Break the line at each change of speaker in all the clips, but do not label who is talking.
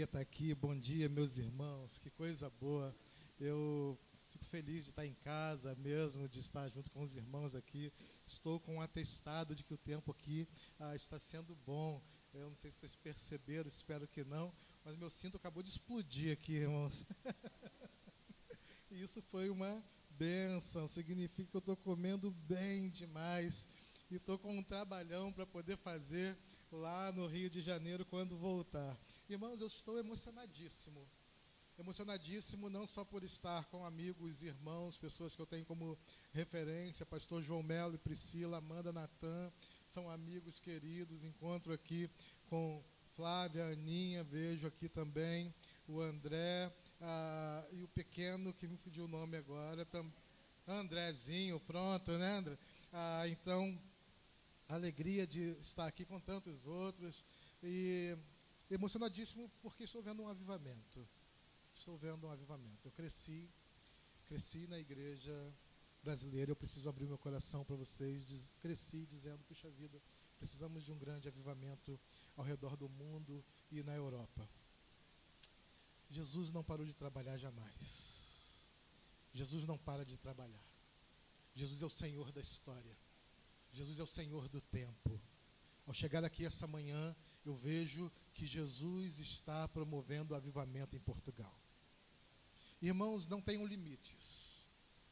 alegria estar aqui. Bom dia, meus irmãos. Que coisa boa. Eu fico feliz de estar em casa mesmo, de estar junto com os irmãos aqui. Estou com um atestado de que o tempo aqui ah, está sendo bom. Eu não sei se vocês perceberam, espero que não, mas meu cinto acabou de explodir aqui, irmãos. e isso foi uma benção. Significa que eu estou comendo bem demais e estou com um trabalhão para poder fazer lá no Rio de Janeiro quando voltar. Irmãos, eu estou emocionadíssimo. Emocionadíssimo não só por estar com amigos, irmãos, pessoas que eu tenho como referência, pastor João Melo e Priscila, Amanda Natan, são amigos queridos, encontro aqui com Flávia, Aninha, vejo aqui também o André ah, e o pequeno, que me fugiu o nome agora, tam, Andrezinho, pronto, né, André? Ah, então, alegria de estar aqui com tantos outros e emocionadíssimo porque estou vendo um avivamento. Estou vendo um avivamento. Eu cresci, cresci na igreja brasileira, eu preciso abrir meu coração para vocês. Diz, cresci dizendo, puxa vida, precisamos de um grande avivamento ao redor do mundo e na Europa. Jesus não parou de trabalhar jamais. Jesus não para de trabalhar. Jesus é o Senhor da história. Jesus é o Senhor do tempo. Ao chegar aqui essa manhã, eu vejo que Jesus está promovendo o avivamento em Portugal. Irmãos, não tenham limites.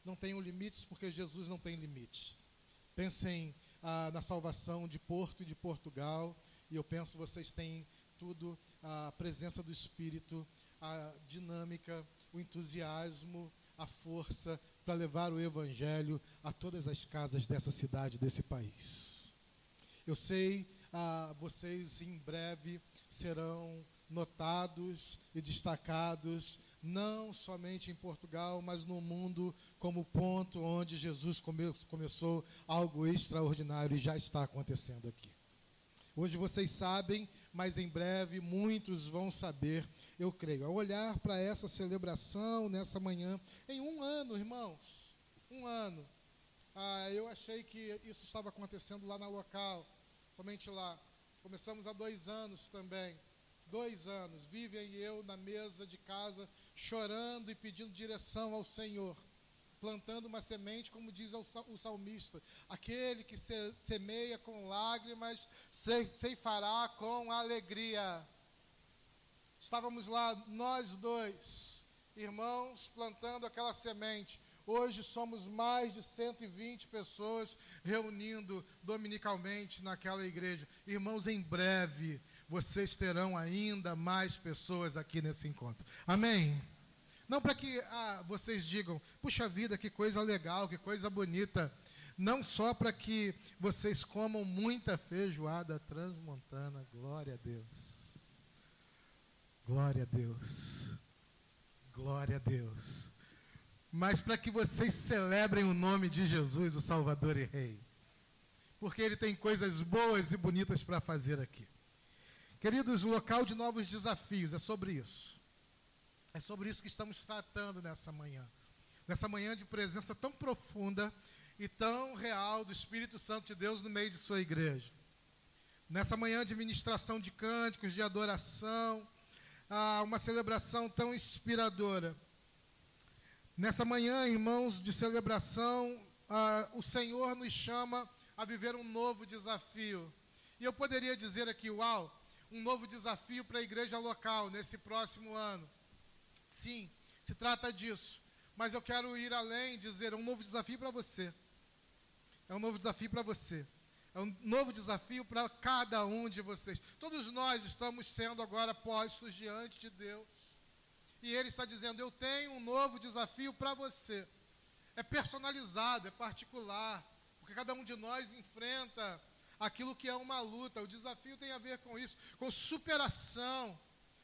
Não tenham limites porque Jesus não tem limite. Pensem ah, na salvação de Porto e de Portugal, e eu penso vocês têm tudo a presença do Espírito, a dinâmica, o entusiasmo, a força para levar o Evangelho a todas as casas dessa cidade, desse país. Eu sei, ah, vocês em breve serão notados e destacados, não somente em Portugal, mas no mundo, como ponto onde Jesus come começou algo extraordinário e já está acontecendo aqui. Hoje vocês sabem, mas em breve muitos vão saber, eu creio. Ao olhar para essa celebração nessa manhã, em um ano, irmãos, um ano, ah, eu achei que isso estava acontecendo lá na local, somente lá. Começamos há dois anos também. Dois anos, Vivian e eu na mesa de casa, chorando e pedindo direção ao Senhor plantando uma semente, como diz o salmista: aquele que se, semeia com lágrimas, ceifará com alegria. Estávamos lá, nós dois, irmãos, plantando aquela semente. Hoje somos mais de 120 pessoas reunindo dominicalmente naquela igreja. Irmãos, em breve vocês terão ainda mais pessoas aqui nesse encontro. Amém? Não para que ah, vocês digam, puxa vida, que coisa legal, que coisa bonita. Não só para que vocês comam muita feijoada transmontana, glória a Deus. Glória a Deus. Glória a Deus. Mas para que vocês celebrem o nome de Jesus, o Salvador e Rei. Porque Ele tem coisas boas e bonitas para fazer aqui. Queridos, local de novos desafios, é sobre isso. É sobre isso que estamos tratando nessa manhã. Nessa manhã de presença tão profunda e tão real do Espírito Santo de Deus no meio de sua igreja. Nessa manhã de ministração de cânticos, de adoração, ah, uma celebração tão inspiradora. Nessa manhã, irmãos, de celebração, ah, o Senhor nos chama a viver um novo desafio. E eu poderia dizer aqui, uau, um novo desafio para a igreja local nesse próximo ano. Sim, se trata disso. Mas eu quero ir além e dizer: é um novo desafio para você. É um novo desafio para você. É um novo desafio para cada um de vocês. Todos nós estamos sendo agora postos diante de Deus. E Ele está dizendo: Eu tenho um novo desafio para você. É personalizado, é particular. Porque cada um de nós enfrenta aquilo que é uma luta. O desafio tem a ver com isso, com superação.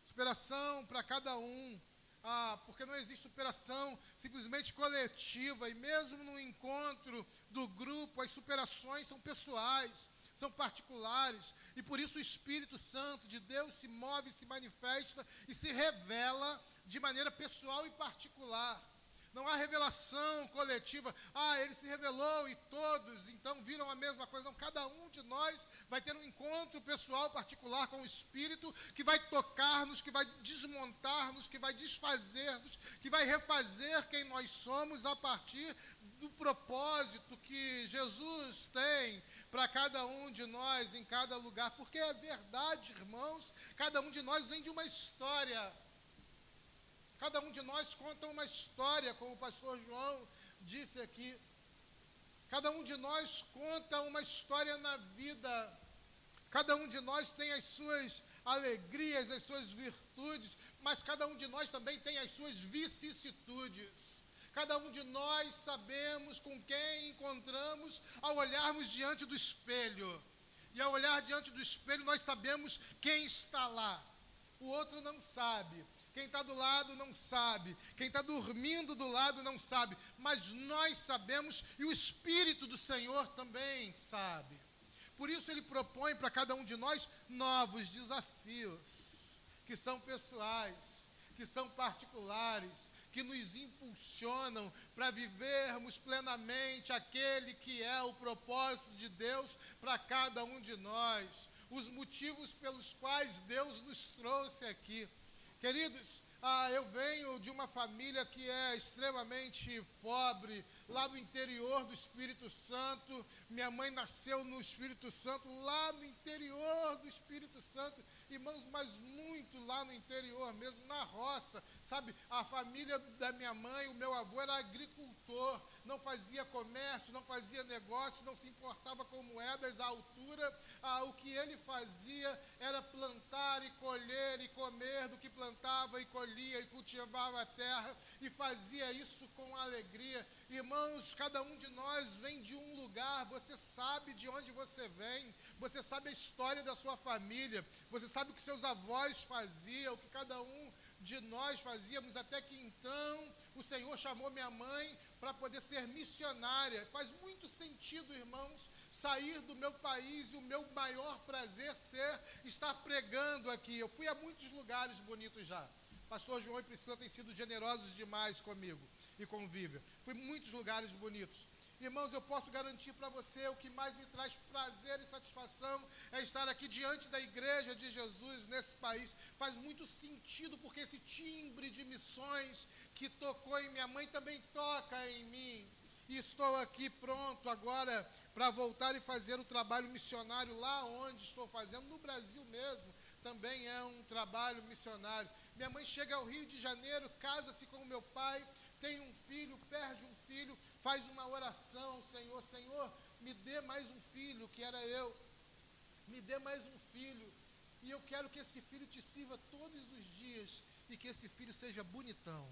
Superação para cada um ah, porque não existe superação simplesmente coletiva, e mesmo no encontro do grupo, as superações são pessoais, são particulares, e por isso o Espírito Santo de Deus se move, se manifesta e se revela de maneira pessoal e particular. Não há revelação coletiva. Ah, ele se revelou e todos então viram a mesma coisa. Não, cada um de nós vai ter um encontro pessoal particular com o Espírito que vai tocar-nos, que vai desmontar-nos, que vai desfazer-nos, que vai refazer quem nós somos a partir do propósito que Jesus tem para cada um de nós em cada lugar. Porque é verdade, irmãos, cada um de nós vem de uma história. Cada um de nós conta uma história, como o pastor João disse aqui. Cada um de nós conta uma história na vida. Cada um de nós tem as suas alegrias, as suas virtudes, mas cada um de nós também tem as suas vicissitudes. Cada um de nós sabemos com quem encontramos ao olharmos diante do espelho. E ao olhar diante do espelho, nós sabemos quem está lá. O outro não sabe. Quem está do lado não sabe. Quem está dormindo do lado não sabe. Mas nós sabemos e o Espírito do Senhor também sabe. Por isso ele propõe para cada um de nós novos desafios, que são pessoais, que são particulares, que nos impulsionam para vivermos plenamente aquele que é o propósito de Deus para cada um de nós, os motivos pelos quais Deus nos trouxe aqui. Queridos, ah, eu venho de uma família que é extremamente pobre, lá do interior do Espírito Santo. Minha mãe nasceu no Espírito Santo, lá no interior do Espírito Santo. Irmãos, mas muito lá no interior mesmo, na roça. Sabe, a família da minha mãe, o meu avô era agricultor, não fazia comércio, não fazia negócio, não se importava com moedas à altura ah, o que ele fazia era plantar e colher e comer do que plantava e colhia e cultivava a terra e fazia isso com alegria. Irmãos, cada um de nós vem de um lugar, você sabe de onde você vem, você sabe a história da sua família, você sabe o que seus avós faziam, o que cada um de nós fazíamos, até que então o Senhor chamou minha mãe para poder ser missionária. Faz muito sentido, irmãos, sair do meu país e o meu maior prazer ser estar pregando aqui. Eu fui a muitos lugares bonitos já. Pastor João e Priscila têm sido generosos demais comigo e convívio. Fui em muitos lugares bonitos. Irmãos, eu posso garantir para você o que mais me traz prazer e satisfação é estar aqui diante da igreja de Jesus nesse país. Faz muito sentido porque esse timbre de missões que tocou em minha mãe também toca em mim. E estou aqui pronto agora para voltar e fazer o trabalho missionário lá onde estou fazendo, no Brasil mesmo, também é um trabalho missionário. Minha mãe chega ao Rio de Janeiro, casa-se com meu pai, tem um filho, perde um filho, faz uma oração, Senhor, Senhor, me dê mais um filho, que era eu. Me dê mais um filho. E eu quero que esse filho te sirva todos os dias e que esse filho seja bonitão.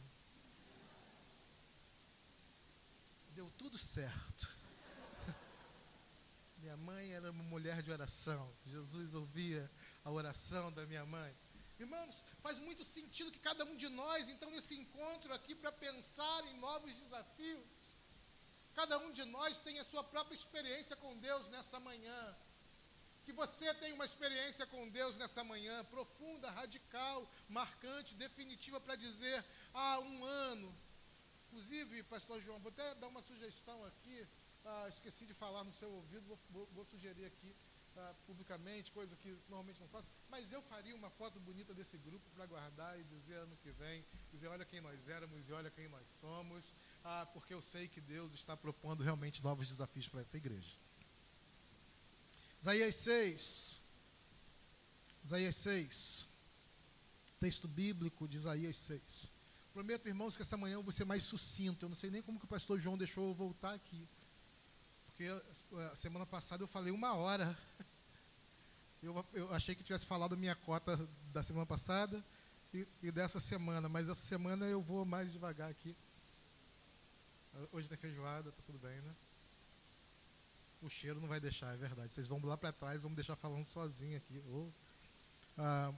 Deu tudo certo. Minha mãe era uma mulher de oração. Jesus ouvia a oração da minha mãe. Irmãos, faz muito sentido que cada um de nós, então, nesse encontro aqui, para pensar em novos desafios, cada um de nós tem a sua própria experiência com Deus nessa manhã. Que você tenha uma experiência com Deus nessa manhã, profunda, radical, marcante, definitiva, para dizer, há ah, um ano. Inclusive, pastor João, vou até dar uma sugestão aqui ah, esqueci de falar no seu ouvido, vou, vou, vou sugerir aqui publicamente, coisa que normalmente não faço, mas eu faria uma foto bonita desse grupo para guardar e dizer ano que vem, dizer olha quem nós éramos e olha quem nós somos, ah, porque eu sei que Deus está propondo realmente novos desafios para essa igreja. Isaías 6. Isaías 6. Texto bíblico de Isaías 6. Prometo, irmãos, que essa manhã eu vou ser mais sucinto. Eu não sei nem como que o pastor João deixou eu voltar aqui. Porque a semana passada eu falei uma hora. Eu, eu achei que tivesse falado minha cota da semana passada e, e, dessa semana, mas essa semana eu vou mais devagar aqui. Hoje tem feijoada, tá tudo bem, né? O cheiro não vai deixar, é verdade. Vocês vão lá para trás, vamos deixar falando sozinho aqui. Oh. Ah,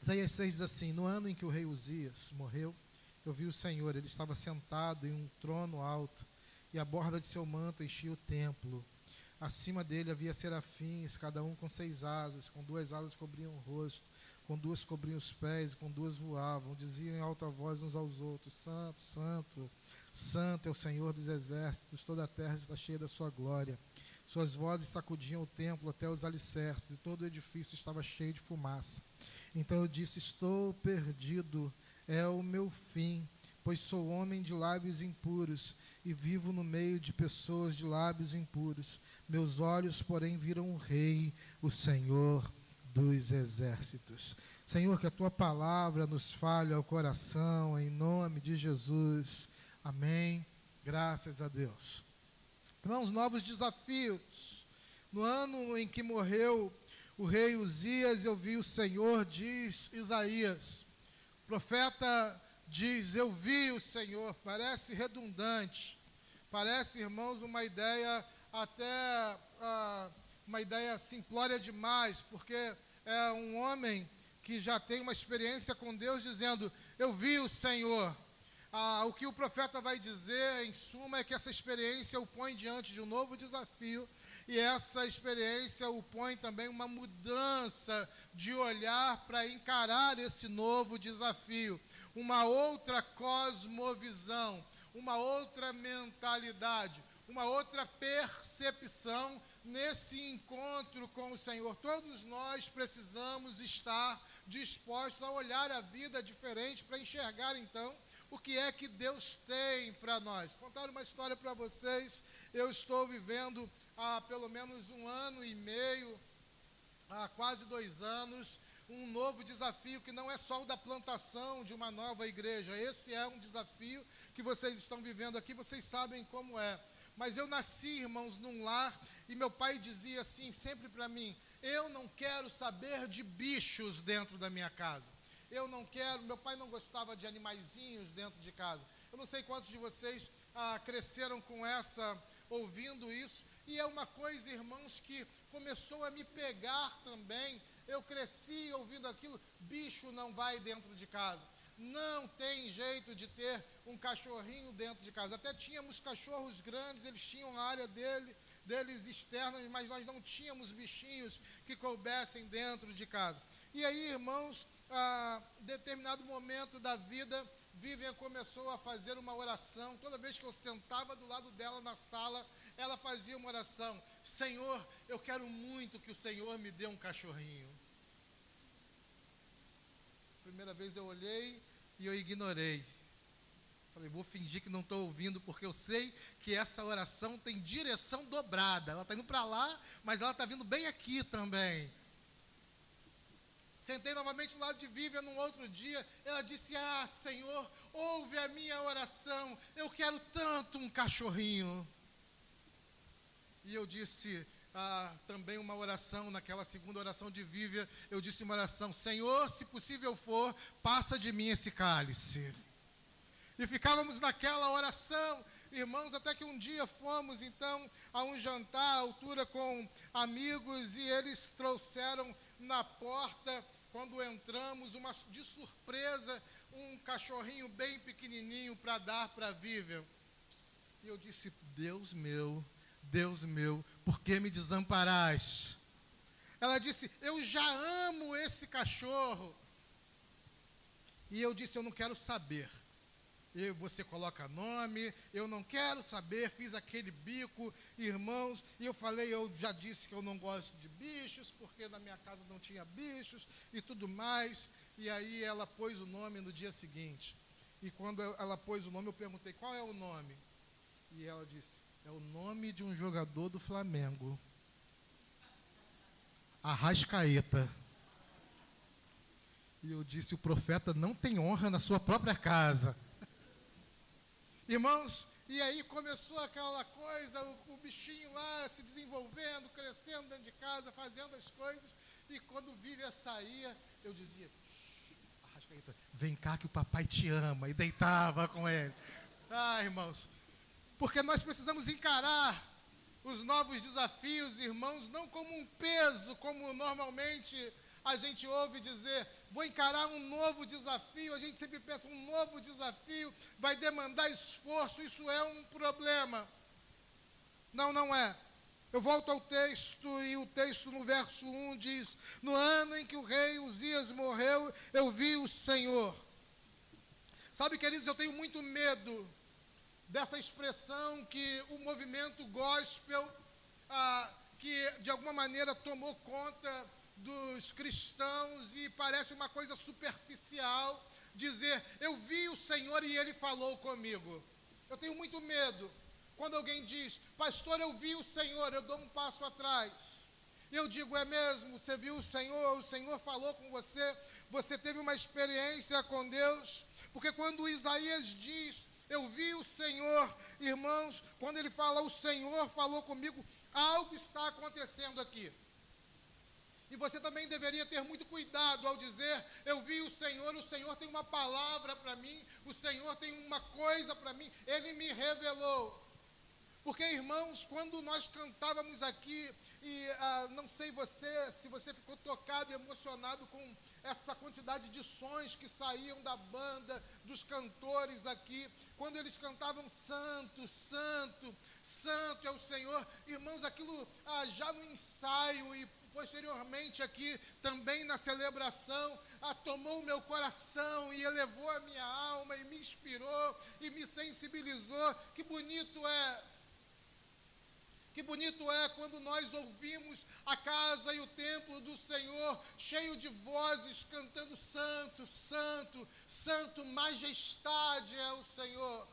Isaías 6 diz assim: No ano em que o rei Uzias morreu, eu vi o Senhor, ele estava sentado em um trono alto e a borda de seu manto enchia o templo. Acima dele havia serafins, cada um com seis asas, com duas asas cobriam o rosto, com duas cobriam os pés e com duas voavam, diziam em alta voz uns aos outros: Santo, Santo, Santo é o Senhor dos exércitos, toda a terra está cheia da sua glória. Suas vozes sacudiam o templo até os alicerces, e todo o edifício estava cheio de fumaça. Então eu disse: Estou perdido, é o meu fim, pois sou homem de lábios impuros e vivo no meio de pessoas de lábios impuros. Meus olhos, porém, viram o Rei, o Senhor dos exércitos. Senhor, que a tua palavra nos fale ao coração, em nome de Jesus. Amém. Graças a Deus. Irmãos, novos desafios. No ano em que morreu o rei Uzias, eu vi o Senhor, diz Isaías. Profeta diz: Eu vi o Senhor. Parece redundante. Parece, irmãos, uma ideia até ah, uma ideia simplória demais, porque é um homem que já tem uma experiência com Deus dizendo: Eu vi o Senhor. Ah, o que o profeta vai dizer, em suma, é que essa experiência o põe diante de um novo desafio e essa experiência o põe também uma mudança de olhar para encarar esse novo desafio, uma outra cosmovisão, uma outra mentalidade, uma outra percepção nesse encontro com o Senhor. Todos nós precisamos estar dispostos a olhar a vida diferente para enxergar então o que é que Deus tem para nós. Contar uma história para vocês. Eu estou vivendo há pelo menos um ano e meio, há quase dois anos, um novo desafio que não é só o da plantação de uma nova igreja. Esse é um desafio que vocês estão vivendo aqui, vocês sabem como é. Mas eu nasci, irmãos, num lar e meu pai dizia assim sempre para mim: eu não quero saber de bichos dentro da minha casa. Eu não quero, meu pai não gostava de animaizinhos dentro de casa. Eu não sei quantos de vocês ah, cresceram com essa, ouvindo isso. E é uma coisa, irmãos, que começou a me pegar também. Eu cresci ouvindo aquilo, bicho não vai dentro de casa. Não tem jeito de ter um cachorrinho dentro de casa. Até tínhamos cachorros grandes, eles tinham a área dele, deles externa, mas nós não tínhamos bichinhos que coubessem dentro de casa. E aí, irmãos, a determinado momento da vida, Vivian começou a fazer uma oração. Toda vez que eu sentava do lado dela na sala, ela fazia uma oração: Senhor, eu quero muito que o Senhor me dê um cachorrinho. Primeira vez eu olhei e eu ignorei. Falei, vou fingir que não estou ouvindo, porque eu sei que essa oração tem direção dobrada. Ela está indo para lá, mas ela está vindo bem aqui também. Sentei novamente do lado de Vivian num outro dia. Ela disse: Ah, Senhor, ouve a minha oração. Eu quero tanto um cachorrinho. E eu disse ah, também uma oração, naquela segunda oração de Vivian, eu disse uma oração: Senhor, se possível for, passa de mim esse cálice. E ficávamos naquela oração, irmãos, até que um dia fomos então a um jantar à altura com amigos e eles trouxeram na porta, quando entramos, uma, de surpresa, um cachorrinho bem pequenininho para dar para a Vivian. E eu disse: Deus meu, Deus meu, por que me desamparaste? Ela disse: Eu já amo esse cachorro. E eu disse: Eu não quero saber você coloca nome, eu não quero saber, fiz aquele bico, irmãos, e eu falei, eu já disse que eu não gosto de bichos, porque na minha casa não tinha bichos e tudo mais. E aí ela pôs o nome no dia seguinte. E quando ela pôs o nome, eu perguntei, qual é o nome? E ela disse, é o nome de um jogador do Flamengo. Arrascaeta. E eu disse, o profeta não tem honra na sua própria casa. Irmãos, e aí começou aquela coisa, o, o, bichinho lá se desenvolvendo, crescendo dentro de casa, fazendo as coisas. E quando Vivian saía, eu dizia, Arrascaeta, vem cá que o papai te ama. E deitava com ele. Ah, irmãos, porque nós precisamos encarar os novos desafios, irmãos, não como um peso, como normalmente a gente ouve dizer, vou encarar um novo desafio, a gente sempre pensa, um novo desafio vai demandar esforço, isso é um problema. Não, não é. Eu volto ao texto, e o texto no verso 1 diz: No ano em que o rei Uzias morreu, eu vi o Senhor. Sabe, queridos, eu tenho muito medo dessa expressão que o movimento gospel, ah, que de alguma maneira tomou conta dos cristãos e parece uma coisa superficial, dizer, eu vi o Senhor e ele falou comigo. Eu tenho muito medo quando alguém diz, pastor, eu vi o Senhor, eu dou um passo atrás. Eu digo, é mesmo, você viu o Senhor, o Senhor falou com você, você teve uma experiência com Deus, porque quando Isaías diz, eu vi o Senhor, irmãos, quando ele fala, o Senhor falou comigo, algo está acontecendo aqui. E você também deveria ter muito cuidado ao dizer: Eu vi o Senhor, o Senhor tem uma palavra para mim, o Senhor tem uma coisa para mim, Ele me revelou. Porque, irmãos, quando nós cantávamos aqui, e ah, não sei você, se você ficou tocado e emocionado com essa quantidade de sons que saíam da banda, dos cantores aqui, quando eles cantavam Santo, Santo, Santo é o Senhor, irmãos, aquilo ah, já no ensaio e posteriormente aqui também na celebração, ah, tomou o meu coração e elevou a minha alma e me inspirou e me sensibilizou. Que bonito é que bonito é quando nós ouvimos a casa e o templo do Senhor cheio de vozes cantando santo, santo, santo, majestade é o Senhor.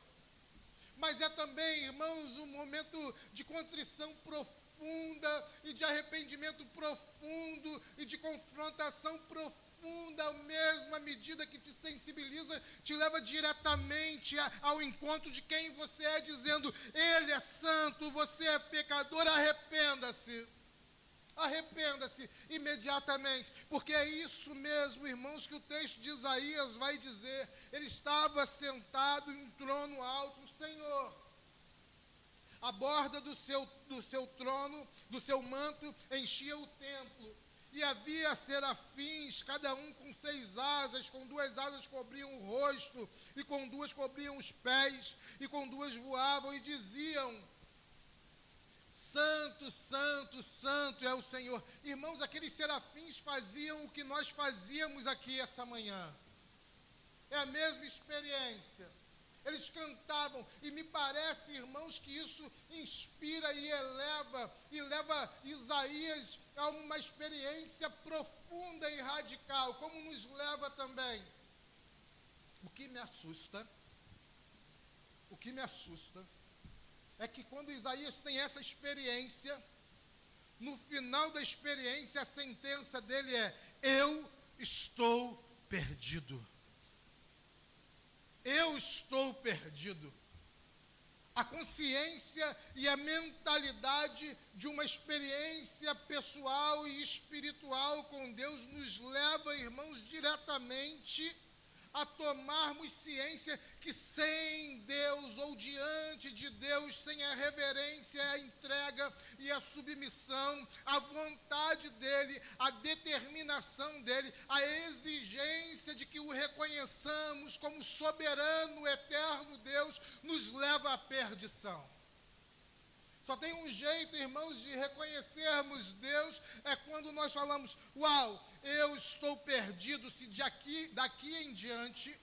Mas é também, irmãos, um momento de contrição profunda e de arrependimento profundo e de confrontação profunda, a mesma medida que te sensibiliza, te leva diretamente ao encontro de quem você é, dizendo: Ele é santo, você é pecador, arrependa-se. Arrependa-se imediatamente, porque é isso mesmo, irmãos, que o texto de Isaías vai dizer. Ele estava sentado em um trono alto, o Senhor a borda do seu, do seu trono, do seu manto, enchia o templo. E havia serafins, cada um com seis asas, com duas asas cobriam o rosto, e com duas cobriam os pés, e com duas voavam, e diziam: Santo, Santo, Santo é o Senhor. Irmãos, aqueles serafins faziam o que nós fazíamos aqui essa manhã. É a mesma experiência eles cantavam, e me parece, irmãos, que isso inspira e eleva, e leva Isaías a uma experiência profunda e radical, como nos leva também. O que me assusta, o que me assusta, é que quando Isaías tem essa experiência, no final da experiência, a sentença dele é: Eu estou perdido eu estou perdido. A consciência e a mentalidade de uma experiência pessoal e espiritual com Deus nos leva, irmãos, diretamente a tomarmos ciência que sem Deus ou diante de Deus, sem a reverência, a entrega e a submissão, a vontade dEle, a determinação dEle, a exigência de que o reconheçamos como soberano, eterno Deus, nos leva à perdição. Só tem um jeito, irmãos, de reconhecermos Deus, é quando nós falamos, uau, eu estou perdido, se de aqui, daqui em diante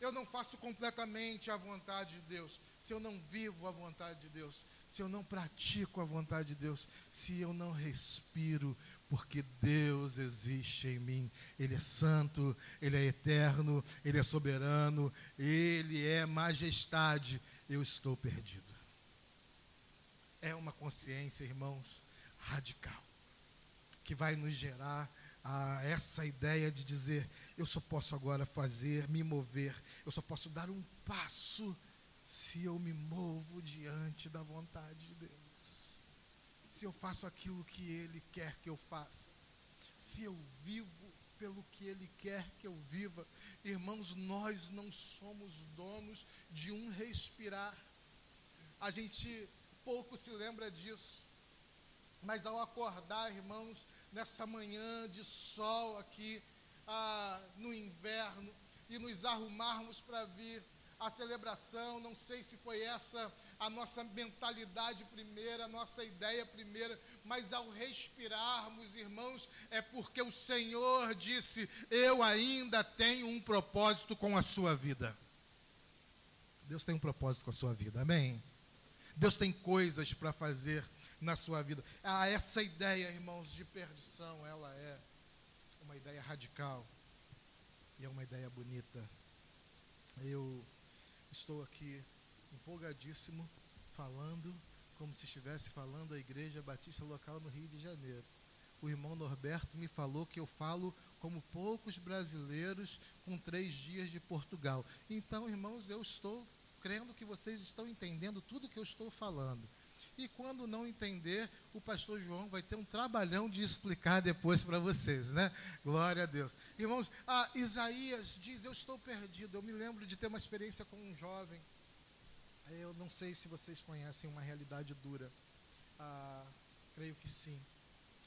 eu não faço completamente a vontade de Deus, se eu não vivo a vontade de Deus, se eu não pratico a vontade de Deus, se eu não respiro, porque Deus existe em mim. Ele é santo, ele é eterno, ele é soberano, ele é majestade. Eu estou perdido. É uma consciência, irmãos, radical, que vai nos gerar a essa ideia de dizer: eu só posso agora fazer, me mover, eu só posso dar um passo se eu me movo diante da vontade de Deus. Se eu faço aquilo que Ele quer que eu faça. Se eu vivo pelo que Ele quer que eu viva. Irmãos, nós não somos donos de um respirar. A gente pouco se lembra disso. Mas ao acordar, irmãos, nessa manhã de sol aqui, ah, no inverno, e nos arrumarmos para vir a celebração, não sei se foi essa a nossa mentalidade primeira, a nossa ideia primeira, mas ao respirarmos, irmãos, é porque o Senhor disse: Eu ainda tenho um propósito com a sua vida. Deus tem um propósito com a sua vida, amém? Deus tem coisas para fazer na sua vida. Ah, essa ideia, irmãos, de perdição, ela é uma ideia radical e é uma ideia bonita. Eu estou aqui empolgadíssimo, falando como se estivesse falando a Igreja Batista Local no Rio de Janeiro. O irmão Norberto me falou que eu falo como poucos brasileiros com três dias de Portugal. Então, irmãos, eu estou crendo que vocês estão entendendo tudo que eu estou falando. E quando não entender, o pastor João vai ter um trabalhão de explicar depois para vocês, né? Glória a Deus. Irmãos, ah, Isaías diz: Eu estou perdido. Eu me lembro de ter uma experiência com um jovem. Eu não sei se vocês conhecem uma realidade dura. Ah, creio que sim.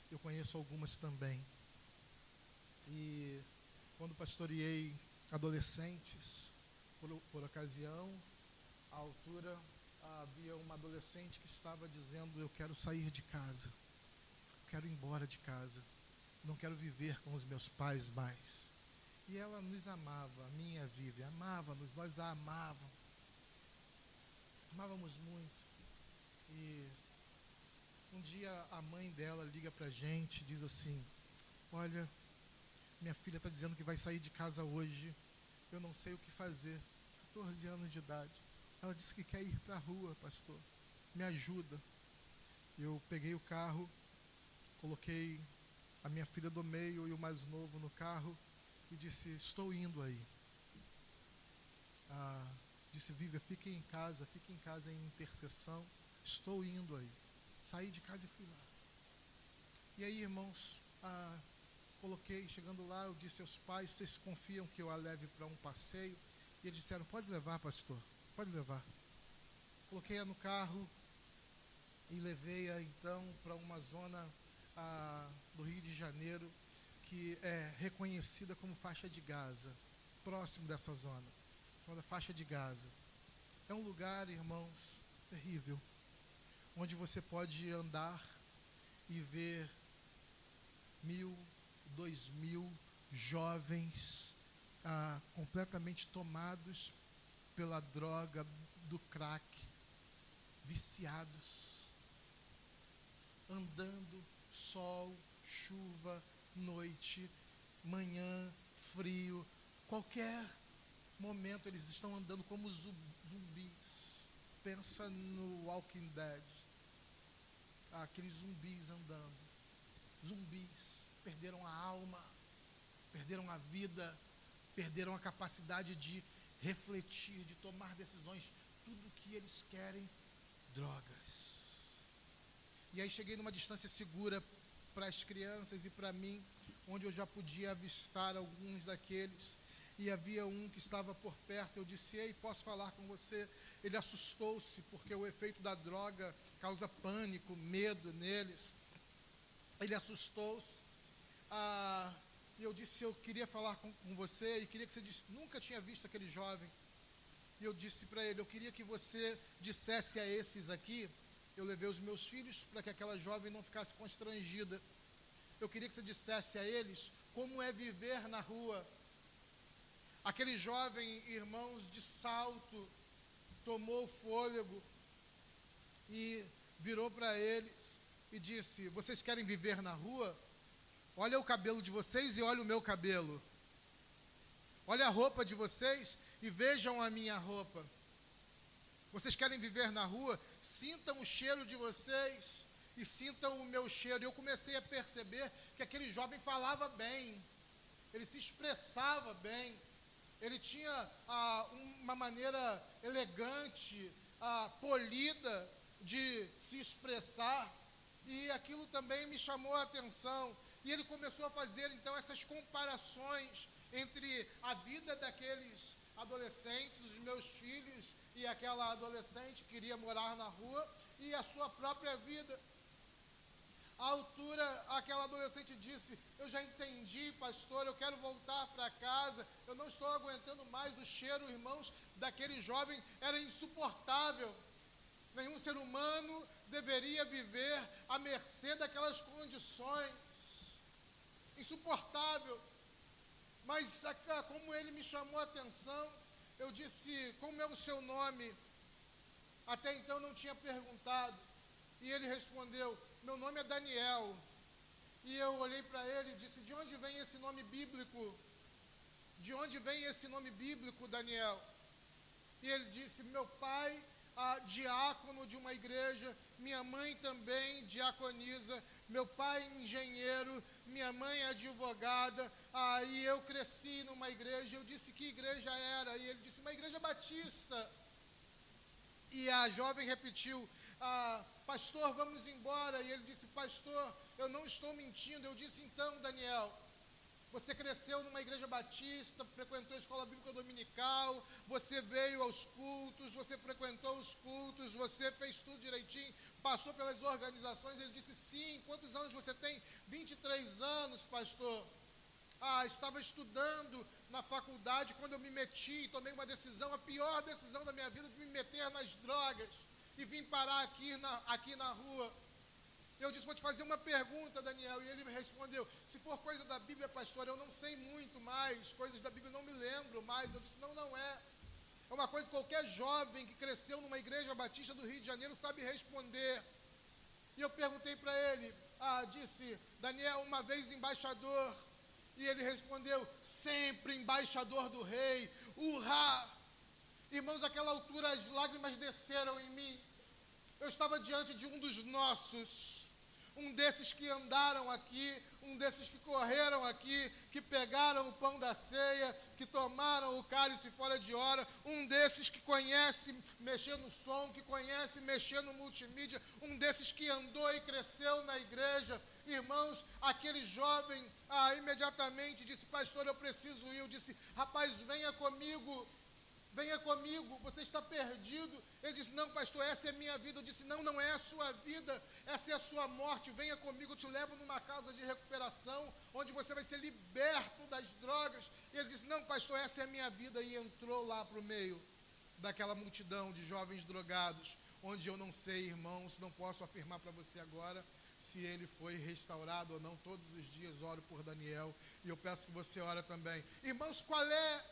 Eu conheço algumas também. E quando pastoreei adolescentes, por, por ocasião, à altura havia uma adolescente que estava dizendo: Eu quero sair de casa, quero ir embora de casa, não quero viver com os meus pais mais. E ela nos amava, a minha Vivi, amava-nos, nós a amávamos. Amávamos muito. E um dia a mãe dela liga para a gente diz assim: Olha, minha filha está dizendo que vai sair de casa hoje, eu não sei o que fazer. 14 anos de idade. Ela disse que quer ir para a rua, pastor. Me ajuda. Eu peguei o carro, coloquei a minha filha do meio e o mais novo no carro e disse: Estou indo aí. Ah, disse: Vivian, fique em casa, fique em casa em intercessão. Estou indo aí. Saí de casa e fui lá. E aí, irmãos, ah, coloquei, chegando lá, eu disse aos pais: Vocês confiam que eu a leve para um passeio? E eles disseram: Pode levar, pastor. Pode levar. Coloquei-a no carro e levei-a então para uma zona ah, do Rio de Janeiro que é reconhecida como faixa de Gaza, próximo dessa zona, chamada faixa de Gaza. É um lugar, irmãos, terrível, onde você pode andar e ver mil, dois mil jovens ah, completamente tomados pela droga do crack, viciados, andando, sol, chuva, noite, manhã, frio, qualquer momento eles estão andando como zumbis. Pensa no Walking Dead. Aqueles zumbis andando. Zumbis perderam a alma, perderam a vida, perderam a capacidade de refletir, de tomar decisões, tudo que eles querem, drogas. E aí cheguei numa distância segura para as crianças e para mim, onde eu já podia avistar alguns daqueles. E havia um que estava por perto, eu disse, ei, posso falar com você? Ele assustou-se, porque o efeito da droga causa pânico, medo neles. Ele assustou-se. Ah, e eu disse, eu queria falar com, com você e queria que você disse, nunca tinha visto aquele jovem. E eu disse para ele, eu queria que você dissesse a esses aqui, eu levei os meus filhos para que aquela jovem não ficasse constrangida. Eu queria que você dissesse a eles como é viver na rua. Aquele jovem, irmãos, de salto, tomou fôlego e virou para eles e disse: Vocês querem viver na rua? Olha o cabelo de vocês e olha o meu cabelo. Olha a roupa de vocês e vejam a minha roupa. Vocês querem viver na rua? Sintam o cheiro de vocês e sintam o meu cheiro. Eu comecei a perceber que aquele jovem falava bem, ele se expressava bem, ele tinha ah, uma maneira elegante, ah, polida de se expressar, e aquilo também me chamou a atenção. E ele começou a fazer então essas comparações entre a vida daqueles adolescentes, os meus filhos e aquela adolescente que queria morar na rua e a sua própria vida. A altura, aquela adolescente disse: Eu já entendi, pastor, eu quero voltar para casa, eu não estou aguentando mais o cheiro, irmãos, daquele jovem, era insuportável. Nenhum ser humano deveria viver à mercê daquelas condições. Insuportável. Mas como ele me chamou a atenção, eu disse: Como é o seu nome? Até então não tinha perguntado. E ele respondeu: Meu nome é Daniel. E eu olhei para ele e disse: De onde vem esse nome bíblico? De onde vem esse nome bíblico, Daniel? E ele disse: Meu pai ah, diácono de uma igreja, minha mãe também diaconisa, meu pai engenheiro, minha mãe advogada, aí eu cresci numa igreja, eu disse que igreja era, e ele disse, uma igreja batista. E a jovem repetiu, ah, pastor, vamos embora. E ele disse, pastor, eu não estou mentindo. Eu disse, então, Daniel, você cresceu numa igreja batista, frequentou a escola bíblica dominical, você veio aos cultos, você frequentou os cultos, você fez tudo direitinho, passou pelas organizações. Ele disse: Sim, quantos anos você tem? 23 anos, pastor. Ah, estava estudando na faculdade quando eu me meti, tomei uma decisão, a pior decisão da minha vida, de me meter nas drogas e vim parar aqui na, aqui na rua. Eu disse, vou te fazer uma pergunta, Daniel. E ele me respondeu, se for coisa da Bíblia, pastor, eu não sei muito mais, coisas da Bíblia eu não me lembro mais. Eu disse, não, não é. É uma coisa que qualquer jovem que cresceu numa igreja batista do Rio de Janeiro sabe responder. E eu perguntei para ele, ah, disse, Daniel, uma vez embaixador. E ele respondeu, sempre embaixador do rei. Urra! Irmãos, aquela altura as lágrimas desceram em mim. Eu estava diante de um dos nossos um desses que andaram aqui, um desses que correram aqui, que pegaram o pão da ceia, que tomaram o cálice fora de hora, um desses que conhece mexer no som, que conhece mexer no multimídia, um desses que andou e cresceu na igreja. Irmãos, aquele jovem ah, imediatamente disse: Pastor, eu preciso ir. Eu disse: Rapaz, venha comigo venha comigo, você está perdido. Ele disse: Não, pastor, essa é minha vida. Eu disse: Não, não é a sua vida, essa é a sua morte. Venha comigo, eu te levo numa casa de recuperação, onde você vai ser liberto das drogas. E ele disse: Não, pastor, essa é a minha vida. E entrou lá para o meio daquela multidão de jovens drogados, onde eu não sei, irmãos, não posso afirmar para você agora se ele foi restaurado ou não. Todos os dias oro por Daniel e eu peço que você ore também. Irmãos, qual é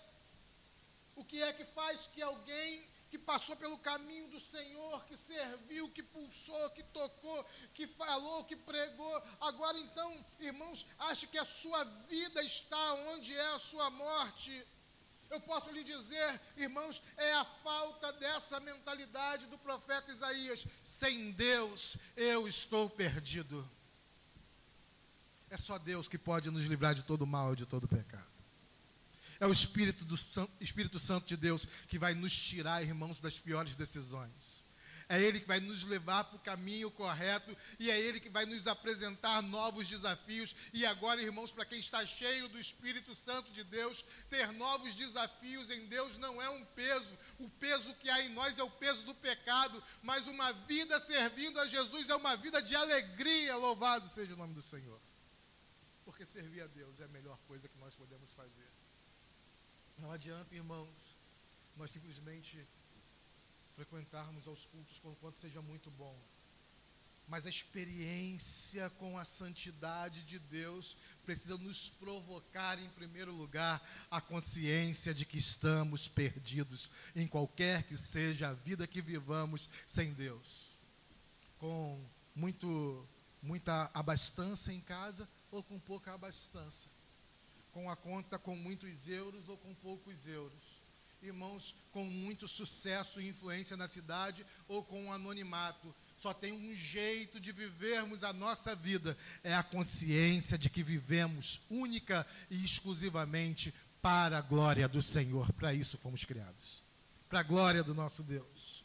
o que é que faz que alguém que passou pelo caminho do Senhor, que serviu, que pulsou, que tocou, que falou, que pregou, agora então, irmãos, acha que a sua vida está onde é a sua morte? Eu posso lhe dizer, irmãos, é a falta dessa mentalidade do profeta Isaías: sem Deus eu estou perdido. É só Deus que pode nos livrar de todo mal e de todo pecado. É o Espírito, do Santo, Espírito Santo de Deus que vai nos tirar, irmãos, das piores decisões. É Ele que vai nos levar para o caminho correto e é Ele que vai nos apresentar novos desafios. E agora, irmãos, para quem está cheio do Espírito Santo de Deus, ter novos desafios em Deus não é um peso. O peso que há em nós é o peso do pecado, mas uma vida servindo a Jesus é uma vida de alegria. Louvado seja o nome do Senhor. Porque servir a Deus é a melhor coisa que nós podemos fazer. Não adianta, irmãos, nós simplesmente frequentarmos aos cultos quanto seja muito bom. Mas a experiência com a santidade de Deus precisa nos provocar, em primeiro lugar, a consciência de que estamos perdidos em qualquer que seja a vida que vivamos sem Deus. Com muito, muita abastança em casa ou com pouca abastança com a conta com muitos euros ou com poucos euros. Irmãos, com muito sucesso e influência na cidade ou com um anonimato. Só tem um jeito de vivermos a nossa vida: é a consciência de que vivemos única e exclusivamente para a glória do Senhor. Para isso fomos criados. Para a glória do nosso Deus.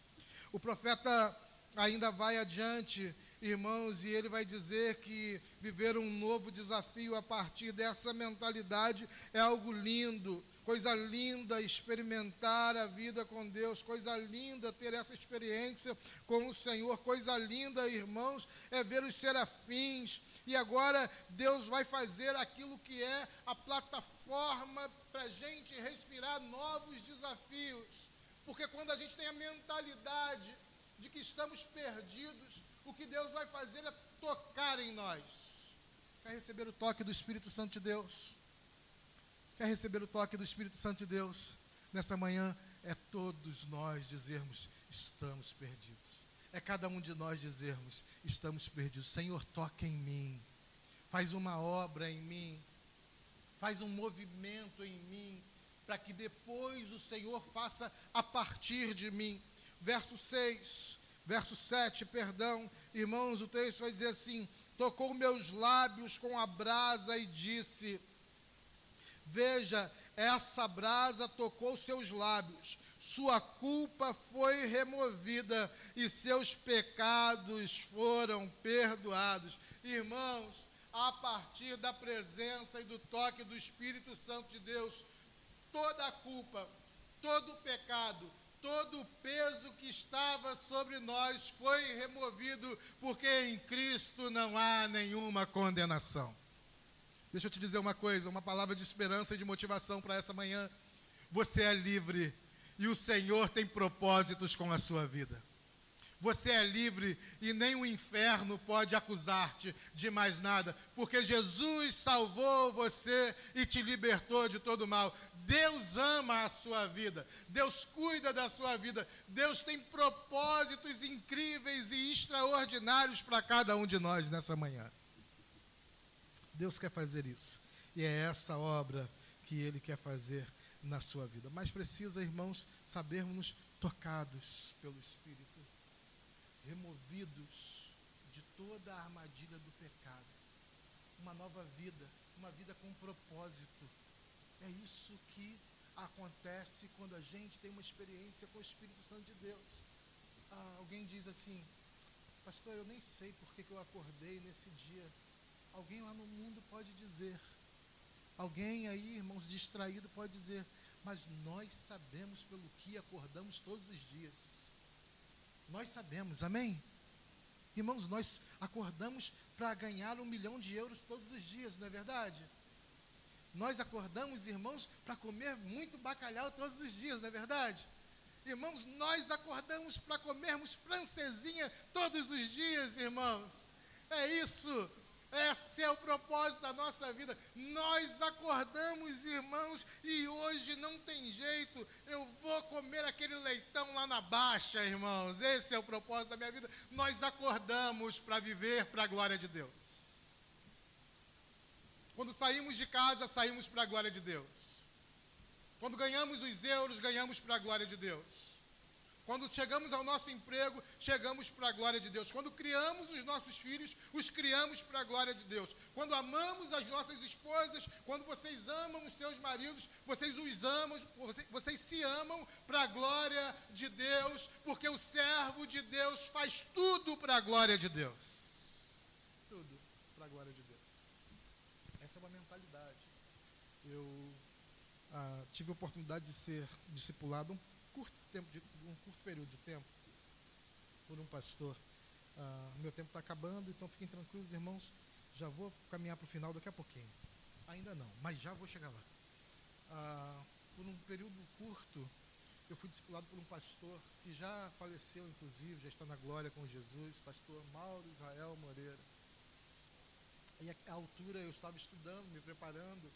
O profeta ainda vai adiante irmãos, e ele vai dizer que viver um novo desafio a partir dessa mentalidade é algo lindo. Coisa linda experimentar a vida com Deus, coisa linda ter essa experiência com o Senhor, coisa linda, irmãos, é ver os serafins. E agora Deus vai fazer aquilo que é a plataforma para a gente respirar novos desafios. Porque quando a gente tem a mentalidade de que estamos perdidos, o que Deus vai fazer é tocar em nós. Quer receber o toque do Espírito Santo de Deus? Quer receber o toque do Espírito Santo de Deus? Nessa manhã é todos nós dizermos: estamos perdidos. É cada um de nós dizermos: estamos perdidos. Senhor, toca em mim. Faz uma obra em mim. Faz um movimento em mim. Para que depois o Senhor faça a partir de mim. Verso 6, verso 7, perdão. Irmãos, o texto vai dizer assim: tocou meus lábios com a brasa e disse Veja, essa brasa tocou seus lábios, sua culpa foi removida e seus pecados foram perdoados. Irmãos, a partir da presença e do toque do Espírito Santo de Deus, toda a culpa, todo o pecado, todo o peso que estava sobre nós foi removido, porque em Cristo não há nenhuma condenação. Deixa eu te dizer uma coisa, uma palavra de esperança e de motivação para essa manhã. Você é livre e o Senhor tem propósitos com a sua vida. Você é livre e nem o inferno pode acusar-te de mais nada, porque Jesus salvou você e te libertou de todo mal. Deus ama a sua vida, Deus cuida da sua vida, Deus tem propósitos incríveis e extraordinários para cada um de nós nessa manhã. Deus quer fazer isso. E é essa obra que Ele quer fazer na sua vida. Mas precisa, irmãos, sabermos tocados pelo Espírito, removidos de toda a armadilha do pecado. Uma nova vida, uma vida com propósito. É isso que acontece quando a gente tem uma experiência com o Espírito Santo de Deus. Ah, alguém diz assim, pastor, eu nem sei por que, que eu acordei nesse dia Alguém lá no mundo pode dizer. Alguém aí, irmãos, distraído pode dizer. Mas nós sabemos pelo que acordamos todos os dias. Nós sabemos, amém? Irmãos, nós acordamos para ganhar um milhão de euros todos os dias, não é verdade? Nós acordamos, irmãos, para comer muito bacalhau todos os dias, não é verdade? Irmãos, nós acordamos para comermos francesinha todos os dias, irmãos. É isso. Esse é o propósito da nossa vida. Nós acordamos, irmãos, e hoje não tem jeito. Eu vou comer aquele leitão lá na baixa, irmãos. Esse é o propósito da minha vida. Nós acordamos para viver para a glória de Deus. Quando saímos de casa, saímos para a glória de Deus. Quando ganhamos os euros, ganhamos para a glória de Deus. Quando chegamos ao nosso emprego, chegamos para a glória de Deus. Quando criamos os nossos filhos, os criamos para a glória de Deus. Quando amamos as nossas esposas, quando vocês amam os seus maridos, vocês os amam, vocês, vocês se amam para a glória de Deus, porque o servo de Deus faz tudo para a glória de Deus. Tudo para a glória de Deus. Essa é uma mentalidade. Eu ah, tive a oportunidade de ser discipulado tempo de um curto período de tempo por um pastor. Ah, meu tempo está acabando, então fiquem tranquilos, irmãos. Já vou caminhar para o final daqui a pouquinho. Ainda não, mas já vou chegar lá. Ah, por um período curto, eu fui discipulado por um pastor que já faleceu, inclusive, já está na glória com Jesus, pastor Mauro Israel Moreira. E à altura eu estava estudando, me preparando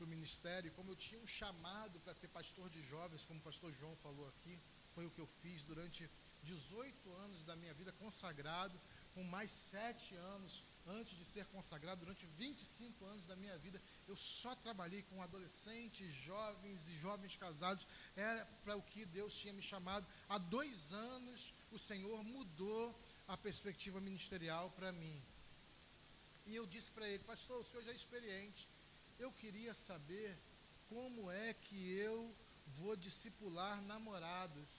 para o ministério, como eu tinha um chamado para ser pastor de jovens, como o pastor João falou aqui, foi o que eu fiz durante 18 anos da minha vida consagrado, com mais sete anos antes de ser consagrado, durante 25 anos da minha vida, eu só trabalhei com adolescentes, jovens e jovens casados, era para o que Deus tinha me chamado. Há dois anos o Senhor mudou a perspectiva ministerial para mim. E eu disse para ele, pastor, o senhor já é experiente, eu queria saber como é que eu vou discipular namorados.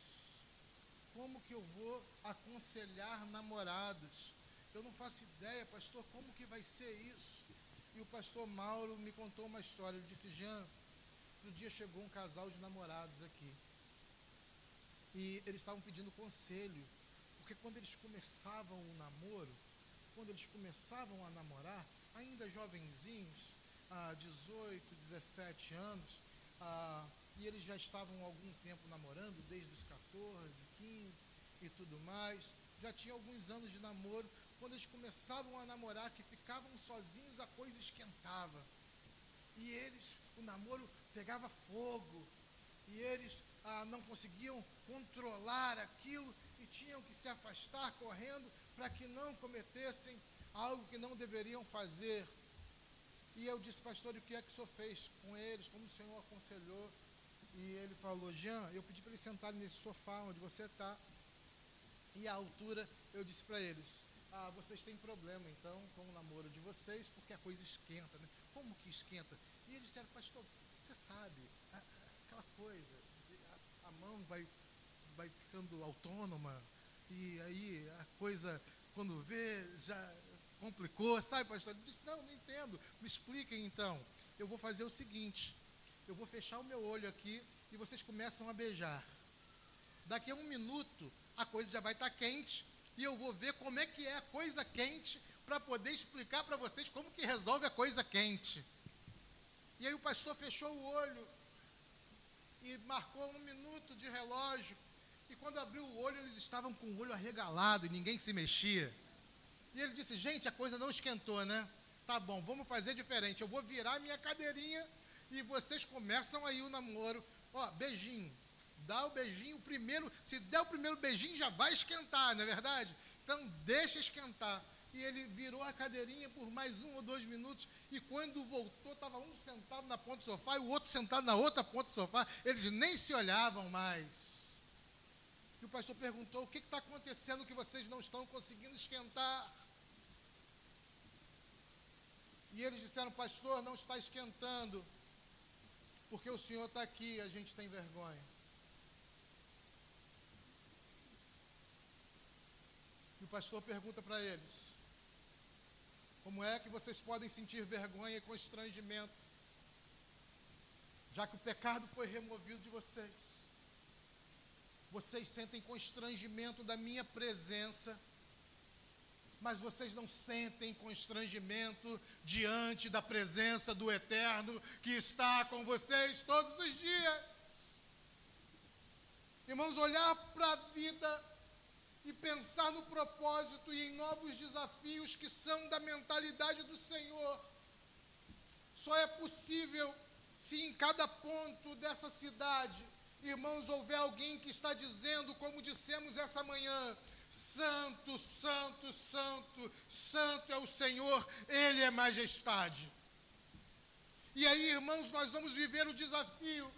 Como que eu vou aconselhar namorados? Eu não faço ideia, pastor, como que vai ser isso? E o pastor Mauro me contou uma história. Ele disse: Jean, outro dia chegou um casal de namorados aqui. E eles estavam pedindo conselho. Porque quando eles começavam o namoro, quando eles começavam a namorar, ainda jovenzinhos, ah, 18, 17 anos, ah, e eles já estavam algum tempo namorando, desde os 14, 15 e tudo mais, já tinha alguns anos de namoro, quando eles começavam a namorar, que ficavam sozinhos, a coisa esquentava. E eles, o namoro pegava fogo, e eles ah, não conseguiam controlar aquilo e tinham que se afastar correndo para que não cometessem algo que não deveriam fazer. E eu disse, pastor, o que é que o senhor fez com eles? Como o senhor aconselhou? E ele falou, Jean, eu pedi para eles sentarem nesse sofá onde você está. E a altura, eu disse para eles, ah, vocês têm problema então com o namoro de vocês, porque a coisa esquenta, né? Como que esquenta? E eles disseram, pastor, você sabe, aquela coisa, a, a mão vai, vai ficando autônoma, e aí a coisa, quando vê, já complicou, sabe, pastor? Ele disse, não, não entendo, me expliquem então. Eu vou fazer o seguinte, eu vou fechar o meu olho aqui e vocês começam a beijar. Daqui a um minuto, a coisa já vai estar quente e eu vou ver como é que é a coisa quente para poder explicar para vocês como que resolve a coisa quente. E aí o pastor fechou o olho e marcou um minuto de relógio. E quando abriu o olho, eles estavam com o olho arregalado e ninguém se mexia. E ele disse: Gente, a coisa não esquentou, né? Tá bom, vamos fazer diferente. Eu vou virar minha cadeirinha e vocês começam aí o namoro. Ó, beijinho. Dá o beijinho, o primeiro, se der o primeiro beijinho já vai esquentar, não é verdade? Então deixa esquentar. E ele virou a cadeirinha por mais um ou dois minutos, e quando voltou, estava um sentado na ponta do sofá e o outro sentado na outra ponta do sofá. Eles nem se olhavam mais. E o pastor perguntou: o que está acontecendo que vocês não estão conseguindo esquentar? E eles disseram: Pastor, não está esquentando, porque o senhor está aqui, a gente tem vergonha. E o pastor pergunta para eles: Como é que vocês podem sentir vergonha e constrangimento, já que o pecado foi removido de vocês? Vocês sentem constrangimento da minha presença, mas vocês não sentem constrangimento diante da presença do Eterno que está com vocês todos os dias. Irmãos, olhar para a vida e pensar no propósito e em novos desafios que são da mentalidade do Senhor. Só é possível se em cada ponto dessa cidade, irmãos, houver alguém que está dizendo, como dissemos essa manhã, Santo, Santo, Santo, Santo é o Senhor, Ele é majestade. E aí, irmãos, nós vamos viver o desafio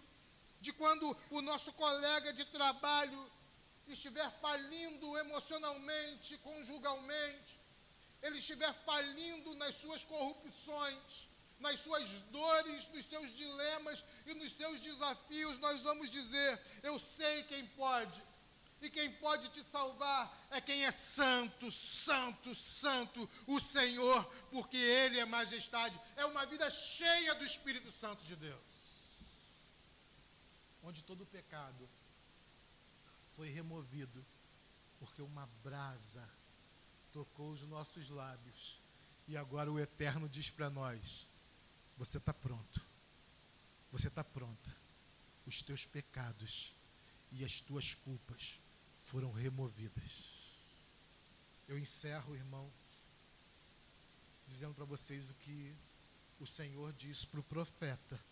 de quando o nosso colega de trabalho estiver falindo emocionalmente, conjugalmente, ele estiver falindo nas suas corrupções, nas suas dores, nos seus dilemas e nos seus desafios, nós vamos dizer: Eu sei quem pode. E quem pode te salvar é quem é santo, santo, santo, o Senhor, porque Ele é majestade. É uma vida cheia do Espírito Santo de Deus. Onde todo pecado foi removido, porque uma brasa tocou os nossos lábios. E agora o Eterno diz para nós: Você está pronto, você está pronta. Os teus pecados e as tuas culpas foram removidas. Eu encerro, irmão, dizendo para vocês o que o Senhor diz para o profeta.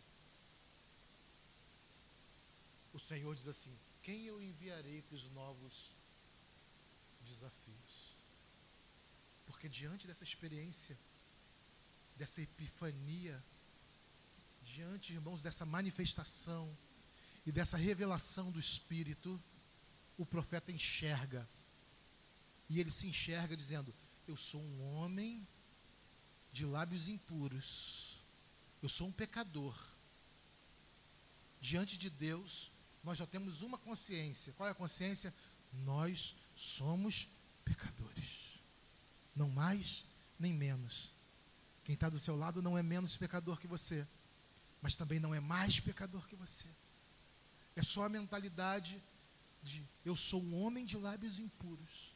O Senhor diz assim: quem eu enviarei para os novos desafios? Porque diante dessa experiência, dessa epifania, diante, irmãos, dessa manifestação e dessa revelação do Espírito, o profeta enxerga. E ele se enxerga dizendo: Eu sou um homem de lábios impuros, eu sou um pecador. Diante de Deus, nós só temos uma consciência. Qual é a consciência? Nós somos pecadores. Não mais nem menos. Quem está do seu lado não é menos pecador que você, mas também não é mais pecador que você. É só a mentalidade de eu sou um homem de lábios impuros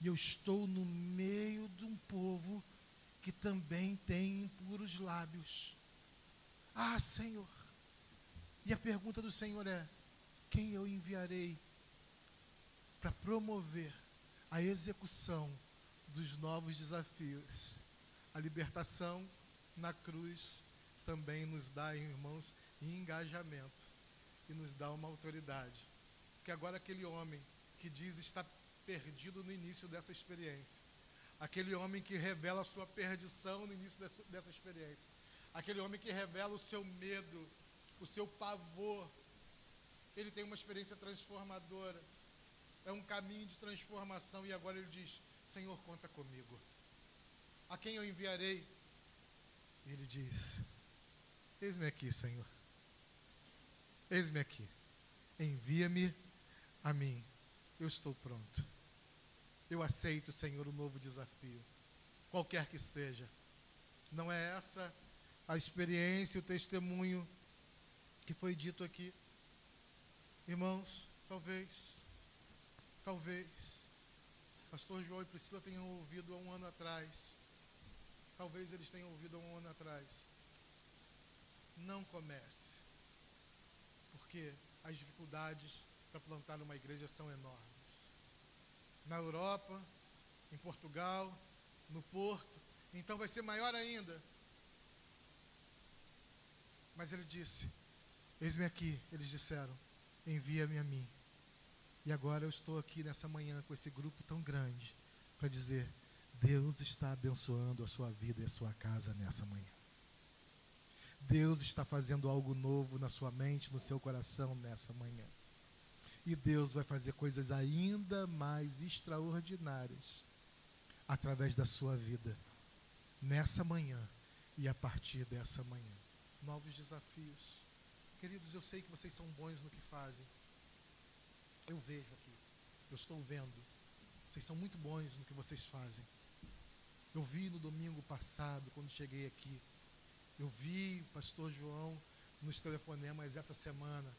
e eu estou no meio de um povo que também tem impuros lábios. Ah, Senhor. E a pergunta do Senhor é: quem eu enviarei para promover a execução dos novos desafios? A libertação na cruz também nos dá, irmãos, engajamento e nos dá uma autoridade. Porque agora aquele homem que diz estar perdido no início dessa experiência, aquele homem que revela a sua perdição no início dessa, experiência, aquele homem que revela o seu medo, o seu pavor, ele tem uma experiência transformadora, é um caminho de transformação e agora ele diz: Senhor, conta comigo. A quem eu enviarei? Ele diz: Eis-me aqui, Senhor. Eis-me aqui. Envia-me a mim. Eu estou pronto. Eu aceito, Senhor, o novo desafio, qualquer que seja. Não é essa a experiência, o testemunho que foi dito aqui. Irmãos, talvez, talvez, Pastor João e Priscila tenham ouvido há um ano atrás. Talvez eles tenham ouvido há um ano atrás. Não comece. Porque as dificuldades para plantar uma igreja são enormes na Europa, em Portugal, no Porto. Então vai ser maior ainda. Mas ele disse: Eis-me aqui, eles disseram, envia-me a mim. E agora eu estou aqui nessa manhã com esse grupo tão grande para dizer: Deus está abençoando a sua vida e a sua casa nessa manhã. Deus está fazendo algo novo na sua mente, no seu coração nessa manhã. E Deus vai fazer coisas ainda mais extraordinárias através da sua vida, nessa manhã e a partir dessa manhã. Novos desafios. Queridos, eu sei que vocês são bons no que fazem. Eu vejo aqui, eu estou vendo. Vocês são muito bons no que vocês fazem. Eu vi no domingo passado, quando cheguei aqui, eu vi o pastor João nos telefonemas essa semana.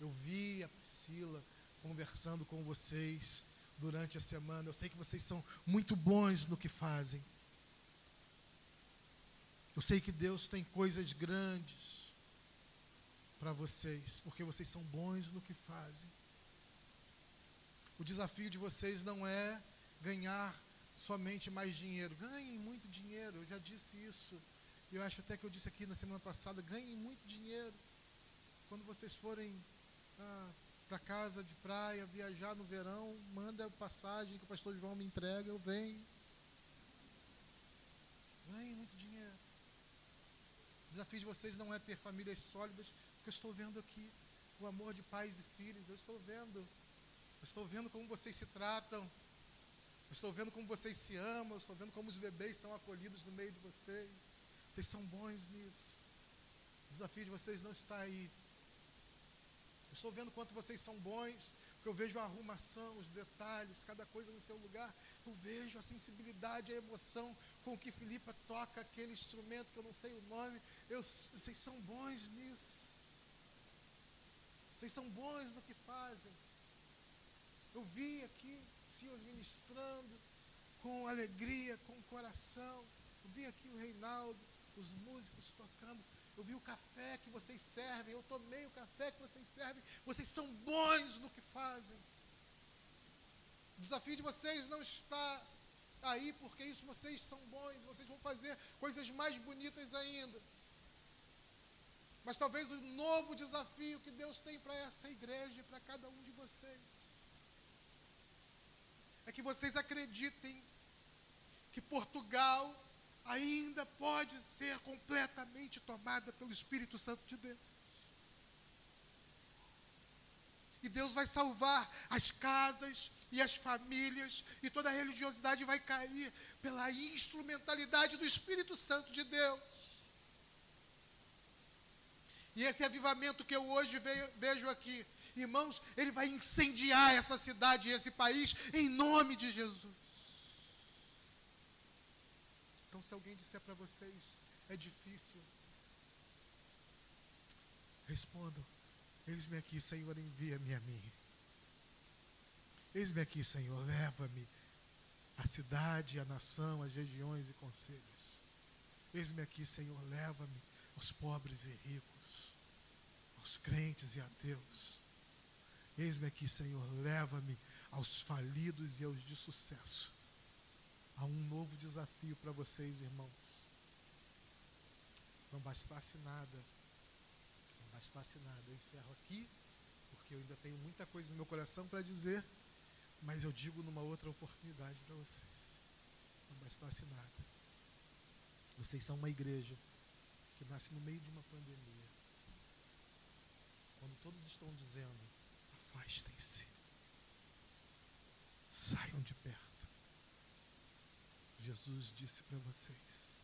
Eu vi a Priscila conversando com vocês durante a semana. Eu sei que vocês são muito bons no que fazem. Eu sei que Deus tem coisas grandes para vocês, porque vocês são bons no que fazem. O desafio de vocês não é ganhar somente mais dinheiro. Ganhem muito dinheiro, eu já disse isso. Eu acho até que eu disse aqui na semana passada: ganhem muito dinheiro. Quando vocês forem para casa de praia, viajar no verão, manda passagem que o pastor João me entrega, eu venho. Ganhe muito dinheiro. O desafio de vocês não é ter famílias sólidas, porque eu estou vendo aqui o amor de pais e filhos, eu estou vendo. Eu estou vendo como vocês se tratam. Eu estou vendo como vocês se amam, eu estou vendo como os bebês são acolhidos no meio de vocês. Vocês são bons nisso. O desafio de vocês não está aí eu estou vendo quanto vocês são bons, porque eu vejo a arrumação, os detalhes, cada coisa no seu lugar. Eu vejo a sensibilidade, a emoção com que Filipa toca aquele instrumento que eu não sei o nome. Eu, vocês são bons nisso. Vocês são bons no que fazem. Eu vi aqui os senhores ministrando com alegria, com coração. Eu vi aqui o Reinaldo, os músicos tocando eu vi o café que vocês servem, eu tomei o café que vocês servem, vocês são bons no que fazem. O desafio de vocês não está aí porque isso vocês são bons, vocês vão fazer coisas mais bonitas ainda. Mas talvez o novo desafio que Deus tem para essa igreja e para cada um de vocês é que vocês acreditem que Portugal ainda pode ser completamente tomada pelo Espírito Santo de Deus. E Deus vai salvar as casas e as famílias, e toda a religiosidade vai cair pela instrumentalidade do Espírito Santo de Deus. E esse avivamento que eu hoje vejo aqui, irmãos, ele vai incendiar essa cidade e esse país em nome de Jesus. Se alguém disser para vocês, é difícil, respondam: Eis-me aqui, Senhor, envia-me a mim. Eis-me aqui, Senhor, leva-me à cidade, à nação, às regiões e conselhos. Eis-me aqui, Senhor, leva-me aos pobres e ricos, aos crentes e ateus. Eis-me aqui, Senhor, leva-me aos falidos e aos de sucesso. Há um novo desafio para vocês, irmãos. Não bastasse nada, não bastasse nada. Eu encerro aqui, porque eu ainda tenho muita coisa no meu coração para dizer, mas eu digo numa outra oportunidade para vocês. Não bastasse nada. Vocês são uma igreja que nasce no meio de uma pandemia. Quando todos estão dizendo, afastem-se, saiam de perto. Jesus disse para vocês: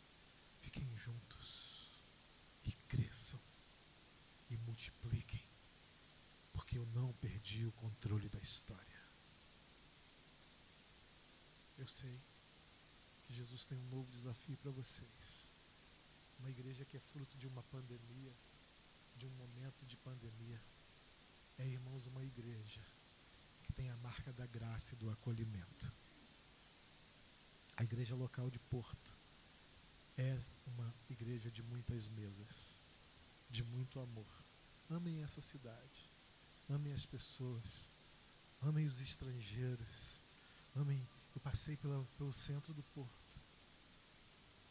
fiquem juntos e cresçam e multipliquem, porque eu não perdi o controle da história. Eu sei que Jesus tem um novo desafio para vocês. Uma igreja que é fruto de uma pandemia, de um momento de pandemia. É, irmãos, uma igreja que tem a marca da graça e do acolhimento. A igreja local de Porto é uma igreja de muitas mesas, de muito amor. Amem essa cidade, amem as pessoas, amem os estrangeiros, amem. Eu passei pela, pelo centro do Porto.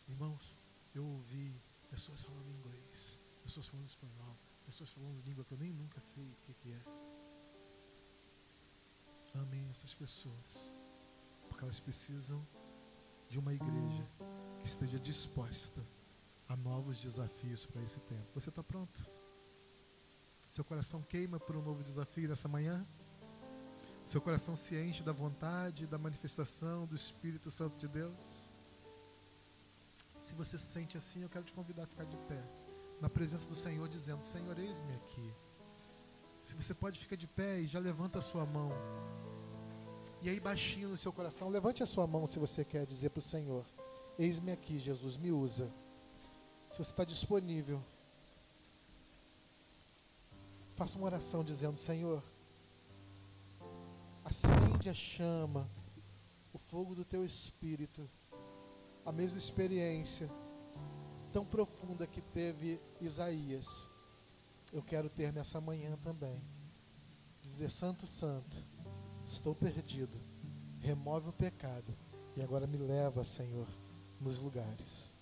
Irmãos, eu ouvi pessoas falando inglês, pessoas falando espanhol, pessoas falando língua que eu nem nunca sei o que, que é. Amem essas pessoas, porque elas precisam de uma igreja que esteja disposta a novos desafios para esse tempo. Você está pronto? Seu coração queima por um novo desafio nessa manhã? Seu coração se enche da vontade, da manifestação do Espírito Santo de Deus? Se você se sente assim, eu quero te convidar a ficar de pé, na presença do Senhor, dizendo: Senhor, eis-me aqui. Se você pode ficar de pé e já levanta a sua mão. E aí, baixinho no seu coração, levante a sua mão se você quer dizer para o Senhor: Eis-me aqui, Jesus, me usa. Se você está disponível, faça uma oração dizendo: Senhor, acende a chama, o fogo do teu espírito, a mesma experiência tão profunda que teve Isaías. Eu quero ter nessa manhã também. Dizer: Santo, Santo estou perdido, remove o pecado e agora me leva, Senhor, nos lugares.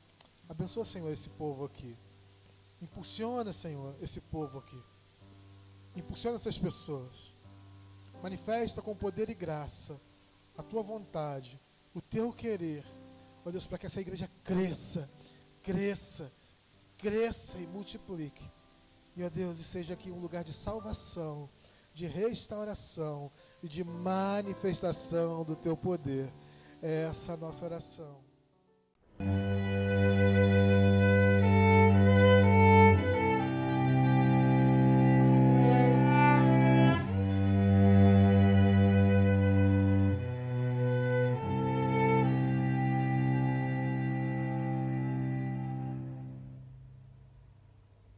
Abençoa, Senhor, esse povo aqui. Impulsiona, Senhor, esse povo aqui. Impulsiona essas pessoas. Manifesta com poder e graça a tua vontade, o teu querer, ó Deus, para que essa igreja cresça, cresça, cresça e multiplique. E ó Deus, e seja aqui um lugar de salvação, de restauração, e de manifestação do teu poder. É essa a nossa oração.